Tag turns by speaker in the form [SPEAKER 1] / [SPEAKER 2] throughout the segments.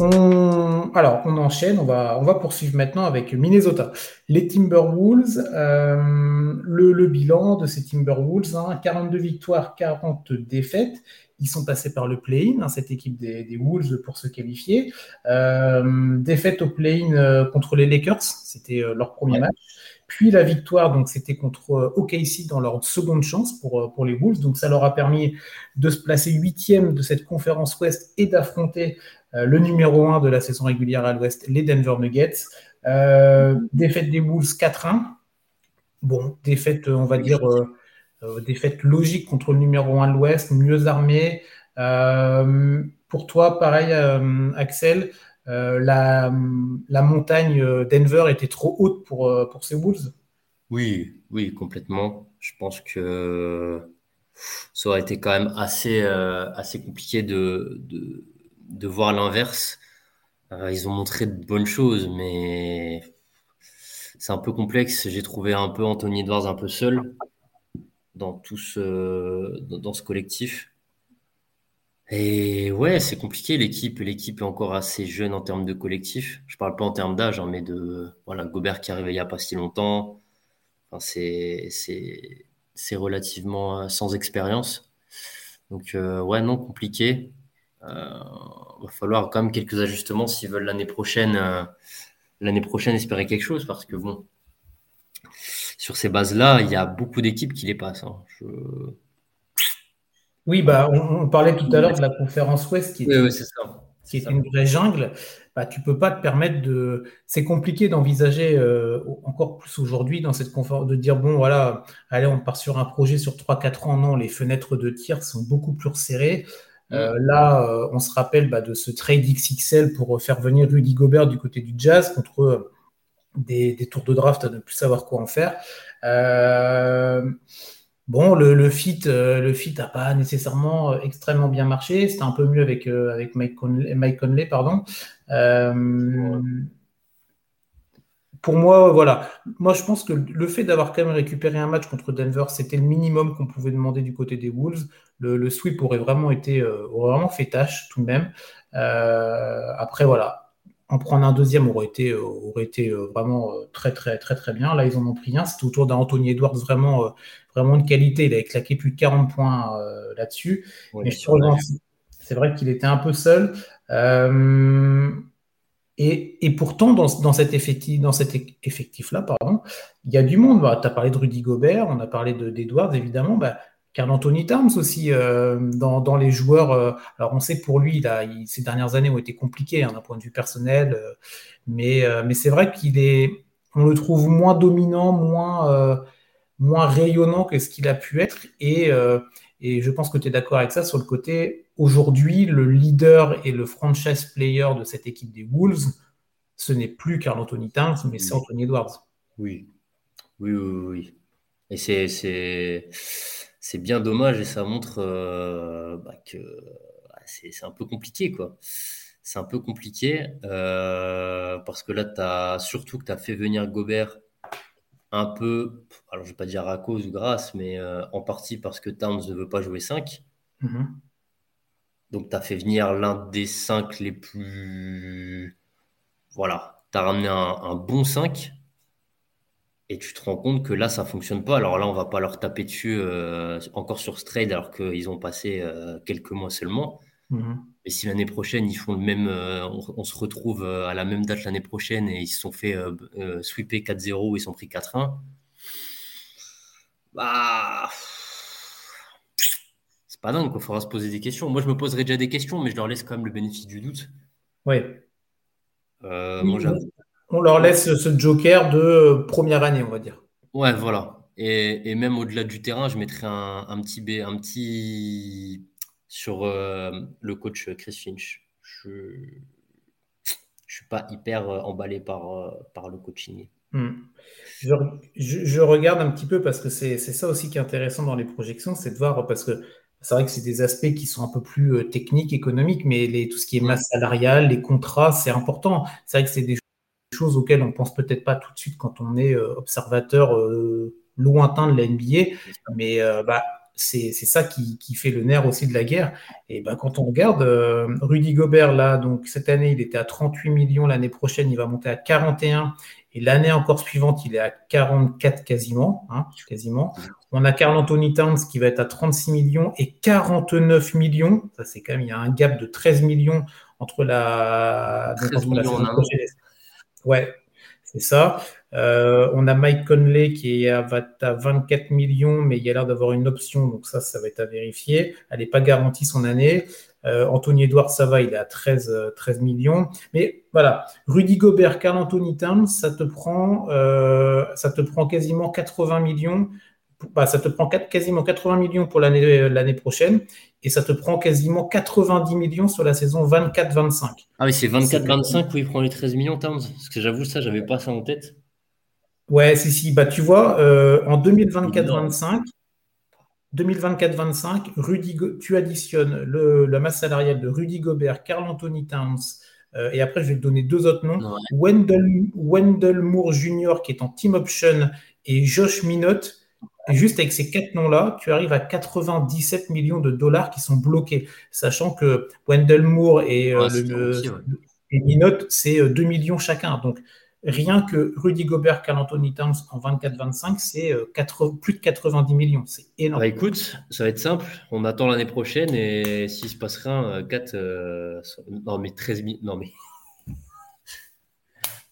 [SPEAKER 1] on, alors, on enchaîne, on va, on va poursuivre maintenant avec Minnesota. Les Timberwolves, euh, le, bilan de ces Timberwolves, 42 hein, victoires, 40 défaites. Ils sont passés par le play-in, hein, cette équipe des, Wolves, pour se qualifier. Euh, défaite au play-in euh, contre les Lakers, c'était leur premier match. Puis la victoire, donc c'était contre OKC dans leur seconde chance pour, pour les Wolves. Donc ça leur a permis de se placer huitième de cette conférence Ouest et d'affronter le numéro 1 de la saison régulière à l'Ouest, les Denver Nuggets. Euh, défaite des Bulls 4-1. Bon, défaite, on va dire, euh, défaite logique contre le numéro 1 de l'Ouest, mieux armé. pour toi, pareil, Axel, la, la, montagne Denver était trop haute pour, pour ces Bulls?
[SPEAKER 2] Oui, oui, complètement. Je pense que ça aurait été quand même assez, assez compliqué de, de, de voir l'inverse. Euh, ils ont montré de bonnes choses, mais c'est un peu complexe. J'ai trouvé un peu Anthony Edwards un peu seul dans tout ce, dans ce collectif. Et ouais, c'est compliqué. L'équipe, l'équipe est encore assez jeune en termes de collectif. Je parle pas en termes d'âge, hein, mais de voilà, Gobert qui est arrivé il y a pas si longtemps. Enfin, c'est relativement euh, sans expérience. Donc euh, ouais, non, compliqué. Il euh, va falloir quand même quelques ajustements s'ils veulent l'année prochaine, euh, l'année prochaine espérer quelque chose parce que bon, sur ces bases-là, il y a beaucoup d'équipes qui les passent. Hein.
[SPEAKER 1] Oui, bah, on, parlait tout à l'heure de la conférence Ouest qui est, une vraie jungle. Bah, tu peux pas te permettre de. C'est compliqué d'envisager euh, encore plus aujourd'hui dans cette conférence de dire bon voilà, allez, on part sur un projet sur 3-4 ans. Non, les fenêtres de tir sont beaucoup plus resserrées. Euh, là, euh, on se rappelle bah, de ce trade XXL pour faire venir Rudy Gobert du côté du Jazz contre euh, des, tours de draft à ne plus savoir quoi en faire. bon, le, fit, le fit n'a pas nécessairement extrêmement bien marché. C'était un peu mieux avec, avec Mike, Conley, Mike Conley pardon pour moi, voilà. Moi, je pense que le fait d'avoir quand même récupéré un match contre Denver, c'était le minimum qu'on pouvait demander du côté des Wolves. Le, sweep aurait vraiment été, euh, aurait vraiment fait tâche tout de même. Euh, après, voilà. En prendre un deuxième aurait été, euh, aurait été vraiment très, très, très, très bien. Là, ils en ont pris un. C'était autour d'Anthony Edwards, vraiment, vraiment de qualité. Il avait claqué plus de 40 points là-dessus. Mais c'est vrai qu'il était un peu seul. Et, pourtant, dans, cet effectif, dans cet effectif-là, pardon, il y a du monde. Bah, tu as parlé de Rudy Gobert, on a parlé d'Edwards, évidemment. Bah, Carl Anthony Towns aussi, euh, dans, les joueurs. Euh, alors, on sait pour lui, ces dernières années ont été compliquées hein, d'un point de vue personnel. Euh, mais, mais c'est vrai qu'il est. On le trouve moins dominant, moins, moins rayonnant que ce qu'il a pu être. Et, et je pense que tu es d'accord avec ça sur le côté Aujourd'hui, le leader et le franchise player de cette équipe des Wolves, ce n'est plus Carl Anthony Towns, mais c'est Anthony Edwards.
[SPEAKER 2] Oui, oui, oui, oui. Et c'est, c'est, bien dommage et ça montre euh, bah, que c'est, un peu compliqué, quoi. C'est un peu compliqué euh, parce que là, as surtout que tu as fait venir Gobert un peu, alors je vais pas dire à cause ou grâce, mais euh, en partie parce que Towns ne veut pas jouer 5. Donc, tu as fait venir l'un des cinq les plus. Voilà, tu as ramené un, bon 5 et tu te rends compte que là, ça fonctionne pas. Alors là, on va pas leur taper dessus euh, encore sur ce trade alors qu'ils ont passé euh, quelques mois seulement. Mhm. Et si l'année prochaine, ils font le même. Euh, on, se retrouve à la même date l'année prochaine et ils se sont fait sweeper 4-0 ils sont pris 4-1. Bah pas dingue, il faudra se poser des questions. Moi, je me poserai déjà des questions, mais je leur laisse quand même le bénéfice du doute.
[SPEAKER 1] Oui. Euh, on leur laisse ce joker de première année, on va dire.
[SPEAKER 2] Ouais, voilà. Et, même au-delà du terrain, je mettrai un, petit, B, un petit sur euh, le coach Chris Finch. Je ne suis pas hyper euh, emballé par, par le coaching. Hmm.
[SPEAKER 1] Je, je, regarde un petit peu parce que c'est ça aussi qui est intéressant dans les projections, c'est de voir parce que c'est vrai que c'est des aspects qui sont un peu plus euh, techniques, économiques, mais les, tout ce qui est masse salariale, les contrats, c'est important. C'est vrai que c'est des choses auxquelles on pense peut-être pas tout de suite quand on est euh, observateur euh, lointain de la NBA, mais bah, c'est ça qui, qui, fait le nerf aussi de la guerre. Et ben, quand on regarde, Rudy Gobert, là, donc cette année, il était à 38 millions, l'année prochaine, il va monter à 41. Et l'année encore suivante, il est à 44 quasiment. Hein, quasiment. On a Carl Anthony Towns qui va être à 36 millions et 49 millions. Ça, c'est quand même, il y a un gap de 13 millions entre la,
[SPEAKER 2] donc, la saison prochaine.
[SPEAKER 1] Ouais, c'est ça. Euh, on a Mike Conley qui est à, 24 millions, mais il a l'air d'avoir une option, donc ça, ça va être à vérifier. Elle n'est pas garantie son année. Euh, Anthony Edwards, ça va, il est à 13, 13 euh, millions. Mais voilà, Rudy Gobert, Carl Anthony Towns, ça te prend, ça te prend quasiment 80 millions. Bah, ça te prend quasiment 80 millions pour l'année prochaine et ça te prend quasiment 90 millions sur la saison 24-25.
[SPEAKER 2] Ah oui, c'est 24-25 où il prend les 13 millions, Towns Parce que j'avoue, ça, j'avais pas ça en tête.
[SPEAKER 1] Ouais, si, si. Bah, tu vois, en 2024-25, 2024-25, Rudy, tu additionnes le, la masse salariale de Rudy Gobert, Carl Anthony Towns, euh, et après je vais te donner deux autres noms. Wendell, Moore Jr. qui est en team option et Josh Minot. Et juste avec ces quatre noms-là, tu arrives à 97 millions de dollars qui sont bloqués, sachant que Wendell Moore et, euh, et Minot, c'est 2 euh, millions chacun. Donc Rien que Rudy Gobert, Carl Anthony Towns en 24-25, c'est euh, plus de 90 millions. C'est énorme.
[SPEAKER 2] Bah, écoute, ça va être simple. On attend l'année prochaine et s'il se passe rien, 4. Euh, euh, non, mais 13 000. Non, mais.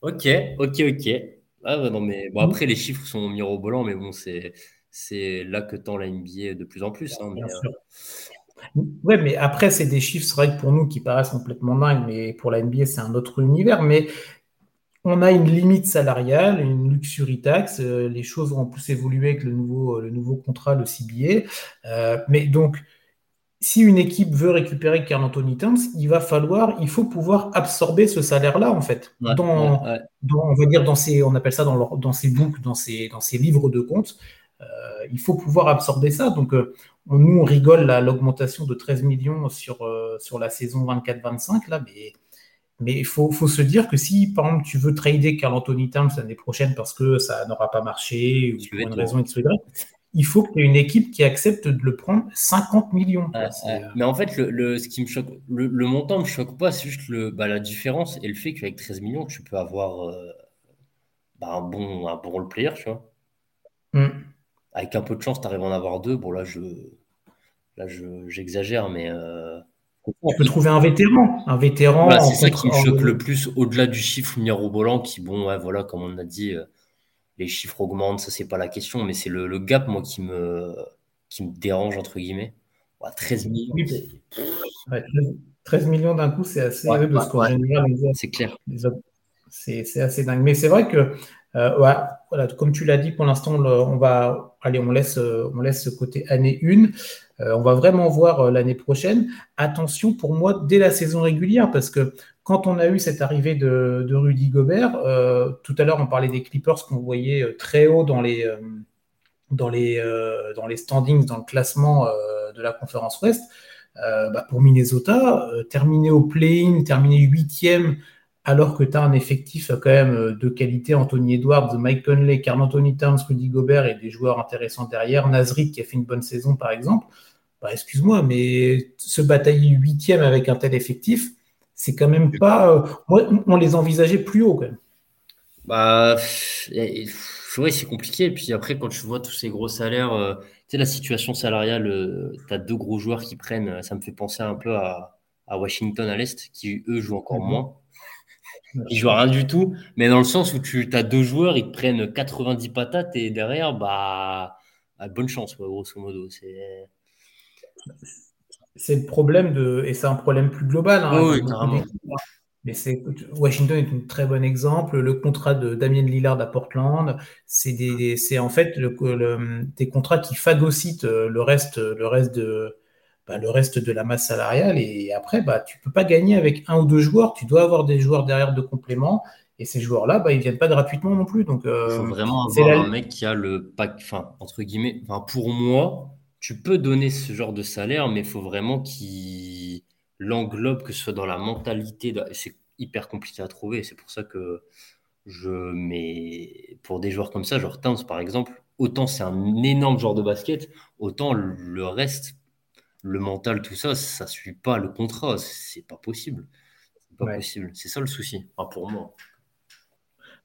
[SPEAKER 2] ok, ok, ok. Ah, non, mais bon, après, les chiffres sont mirobolants, mais bon, c'est, c'est là que tend la NBA de plus en plus. Hein, Bien sûr.
[SPEAKER 1] Ouais, mais après, c'est des chiffres, c'est vrai que pour nous qui paraissent complètement dingues, mais pour la NBA, c'est un autre univers. Mais on a une limite salariale, une luxury tax. Euh, les choses vont plus évoluer avec le nouveau, le nouveau contrat, le CBA. Euh, mais donc, si une équipe veut récupérer Carl Anthony Towns, il va falloir, il faut pouvoir absorber ce salaire-là, en fait. dans, on va dire dans ces, on appelle ça dans, dans ces books, dans ces, dans ces livres de comptes. Euh, il faut pouvoir absorber ça. Donc, nous, on rigole à l'augmentation de 13 millions sur, sur la saison 24-25, là, mais mais il faut, se dire que si, par exemple, tu veux trader Carl Anthony Towns l'année prochaine parce que ça n'aura pas marché ou pour une raison X il faut qu'il y ait une équipe qui accepte de le prendre 50 millions.
[SPEAKER 2] Euh, mais en fait, le, ce qui me choque, le, montant ne me choque pas, c'est juste le, bah, la différence et le fait qu'avec 13 millions, tu peux avoir euh, bah, un, bon, un bon role player, tu vois. Hmm. Avec un peu de chance, tu arrives à en avoir deux. Bon, là, je là j'exagère, mais. Euh,
[SPEAKER 1] on peut trouver un vétéran. Un vétéran.
[SPEAKER 2] c'est ça qui me choque le plus, au-delà du chiffre mirobolant, qui, bon, ouais, voilà, comme on a dit, euh, les chiffres augmentent, ça, c'est pas la question, mais c'est le, gap, moi, qui me, qui me dérange, entre guillemets. 13 millions.
[SPEAKER 1] 13 millions d'un coup, c'est assez
[SPEAKER 2] C'est clair.
[SPEAKER 1] C'est assez dingue. Mais c'est vrai que, euh, voilà, comme tu l'as dit, pour l'instant, on va, allez, on laisse, on laisse ce côté année 1. Euh, on va vraiment voir euh, l'année prochaine. Attention pour moi dès la saison régulière, parce que quand on a eu cette arrivée de, Rudy Gobert, euh, tout à l'heure on parlait des Clippers qu'on voyait très haut dans les, dans les, dans les standings, dans le classement de la conférence Ouest. Bah, pour Minnesota, terminer au play-in, terminer huitième, alors que tu as un effectif quand même de qualité, Anthony Edwards, Mike Conley, Carl Anthony Towns, Rudy Gobert et des joueurs intéressants derrière, Nazrid qui a fait une bonne saison par exemple, bah, excuse-moi, mais se batailler huitième avec un tel effectif, c'est quand même pas. Euh, moi, on les envisageait plus haut quand même.
[SPEAKER 2] Bah, oui, c'est compliqué. Et puis après, quand tu vois tous ces gros salaires, euh, tu sais, la situation salariale, euh, tu as deux gros joueurs qui prennent. Ça me fait penser un peu à, Washington à l'Est, qui eux jouent encore mhm. moins. Ils jouent rien du tout, mais dans le sens où tu as deux joueurs, ils te prennent 90 patates et derrière, bah, bah bonne chance, grosso modo. C'est
[SPEAKER 1] c'est le problème de. Et c'est un problème plus global.
[SPEAKER 2] Hein,
[SPEAKER 1] mais c'est Washington est un très bon exemple. Le contrat de Damien Lillard à Portland, c'est des, c'est en fait le, des contrats qui phagocytent le reste, le reste de, bah, le reste de la masse salariale. Et après, bah, tu peux pas gagner avec un ou deux joueurs. Tu dois avoir des joueurs derrière de complément. Et ces joueurs-là, bah, ils viennent pas gratuitement non plus. Donc,
[SPEAKER 2] euh, il faut vraiment avoir un mec qui a le pack, enfin entre guillemets, enfin pour moi, tu peux donner ce genre de salaire, mais il faut vraiment qu'il l'englobe, que ce soit dans la mentalité. C'est hyper compliqué à trouver. C'est pour ça que je mets, pour des joueurs comme ça, genre Towns par exemple, autant c'est un énorme genre de basket, autant le reste, le mental, tout ça, ça suit pas le contrat. C'est pas possible. C'est pas possible. C'est ça le souci, pour moi.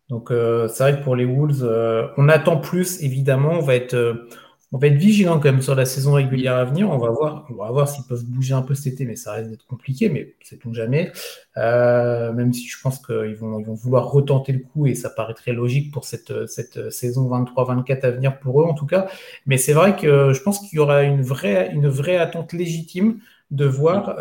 [SPEAKER 1] Donc, euh, c'est vrai que pour les Wolves, euh, on attend plus, évidemment. On va être, euh, on va être vigilant quand même sur la saison régulière à venir. On va voir, voir s'ils peuvent bouger un peu cet été, mais ça reste d'être compliqué, mais tout jamais. même si je pense qu'ils vont, vouloir retenter le coup et ça paraît très logique pour cette, saison 23-24 à venir pour eux en tout cas. Mais c'est vrai que je pense qu'il y aura une vraie, une vraie attente légitime de voir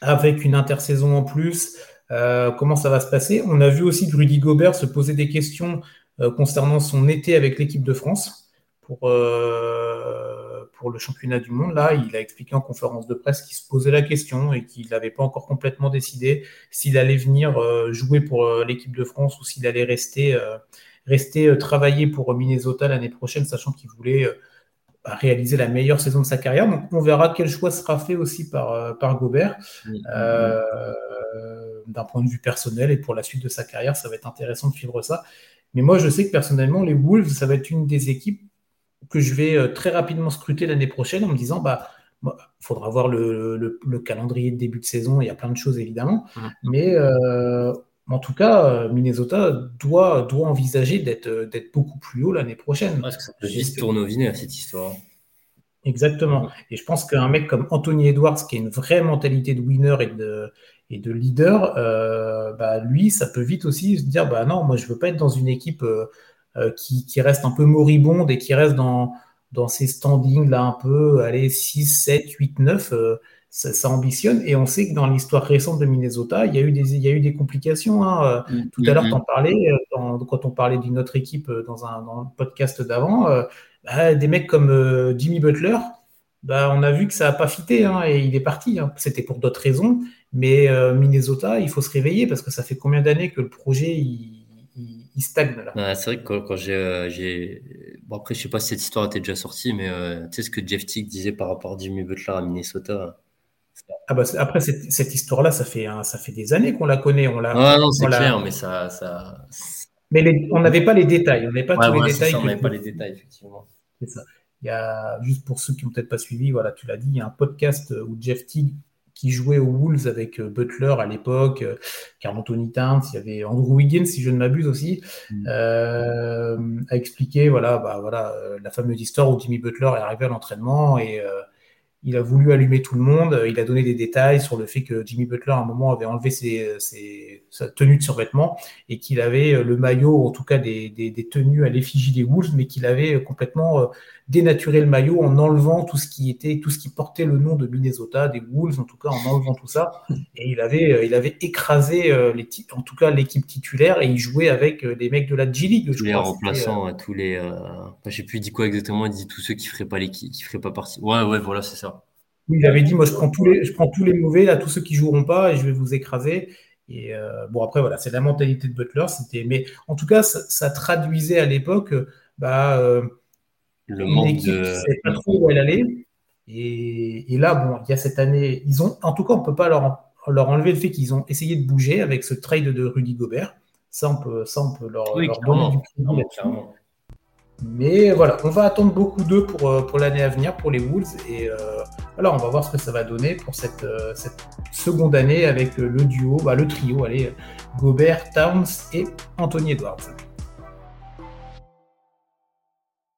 [SPEAKER 1] avec une intersaison en plus. Euh, comment ça va se passer On a vu aussi Rudy Gobert se poser des questions euh, concernant son été avec l'équipe de France pour, euh, pour le championnat du monde. Là, il a expliqué en conférence de presse qu'il se posait la question et qu'il n'avait pas encore complètement décidé s'il allait venir jouer pour l'équipe de France ou s'il allait rester, rester travailler pour Minnesota l'année prochaine, sachant qu'il voulait réaliser la meilleure saison de sa carrière. Donc on verra quel choix sera fait aussi par, par Gobert. D'un point de vue personnel et pour la suite de sa carrière, ça va être intéressant de suivre ça. Mais moi, je sais que personnellement, les Wolves, ça va être une des équipes que je vais euh, très rapidement scruter l'année prochaine en me disant, bah, il faudra voir le, calendrier de début de saison, il y a plein de choses évidemment, mais euh, en tout cas, euh, Minnesota doit, doit envisager d'être beaucoup plus haut l'année prochaine.
[SPEAKER 2] Parce que ça peut juste tourner au vinaigre cette histoire.
[SPEAKER 1] Exactement. Et je pense qu'un mec comme Anthony Edwards, qui a une vraie mentalité de winner et de, et de leader, euh, bah, lui, ça peut vite aussi se dire bah non, moi je veux pas être dans une équipe euh, qui, qui, reste un peu moribonde et qui reste dans, dans ces standings là un peu, allez, 6, 7, 8, 9. Ça, ça, ambitionne et on sait que dans l'histoire récente de Minnesota, il y a eu des, il y a eu des complications. Hein. Mm, Tout à l'heure, mm, tu en mm. parlais, quand on parlait d'une autre équipe dans un, dans le podcast d'avant, bah, des mecs comme Jimmy Butler, bah, on a vu que ça n'a pas fité hein, et il est parti. Hein. C'était pour d'autres raisons. Mais euh, Minnesota, il faut se réveiller parce que ça fait combien d'années que le projet il, stagne
[SPEAKER 2] là C'est vrai que quand, euh, j'ai. Bon, après, je sais pas si cette histoire était déjà sortie, mais euh, tu sais ce que Jeff Tick disait par rapport à Jimmy Butler à Minnesota
[SPEAKER 1] ah bah, après, cette, cette histoire-là, ça fait, ça fait des années qu'on la connaît. On
[SPEAKER 2] la, ah non, c'est clair, mais ça. ça...
[SPEAKER 1] Mais on n'avait pas les détails. On n'avait pas tous les détails.
[SPEAKER 2] on n'avait pas les détails, effectivement.
[SPEAKER 1] C'est ça. Il y a, juste pour ceux qui n'ont peut-être pas suivi, voilà, tu l'as dit, il y a un podcast où Jeff Teague qui jouait aux Wolves avec euh, Butler à l'époque, euh, Carl Anthony Towns, il y avait Andrew Wiggins, si je ne m'abuse aussi, mm. euh, a expliqué voilà, bah, voilà, la fameuse histoire où Jimmy Butler est arrivé à l'entraînement et il a voulu allumer tout le monde. Il a donné des détails sur le fait que Jimmy Butler, à un moment, avait enlevé ses, sa tenue de survêtement et qu'il avait le maillot, en tout cas des, des, des tenues à l'effigie des Wolves, mais qu'il avait complètement dénaturer le maillot en enlevant tout ce qui était, tout ce qui portait le nom de Minnesota, des Wolves, en tout cas en enlevant tout ça. Et il avait, euh, il avait écrasé euh, les en tout cas l'équipe titulaire et il jouait avec euh, des mecs de la G League.
[SPEAKER 2] Tous les remplaçants, tous les, euh... je sais plus, dit quoi exactement, il dit tous ceux qui feraient pas l'équipe, qui feraient pas partie. Ouais, ouais, voilà, c'est ça.
[SPEAKER 1] il avait dit, moi je prends tous les, je prends tous les mauvais, là, tous ceux qui joueront pas et je vais vous écraser. Et bon, après, voilà, c'est la mentalité de Butler. C'était, mais en tout cas, ça, ça traduisait à l'époque, bah,
[SPEAKER 2] le une équipe de...
[SPEAKER 1] sait pas trop où elle allait. Et, et, là, bon, il y a cette année, ils ont, en tout cas, on peut pas leur, leur enlever le fait qu'ils ont essayé de bouger avec ce trade de Rudy Gobert. Ça, on peut, ça, on peut leur, leur donner du crédit Mais voilà, on va attendre beaucoup d'eux pour, euh, pour l'année à venir, pour les Wolves. Et euh, voilà, on va voir ce que ça va donner pour cette, euh, cette seconde année avec le duo, bah, le trio, allez, Gobert, Towns et Anthony Edwards.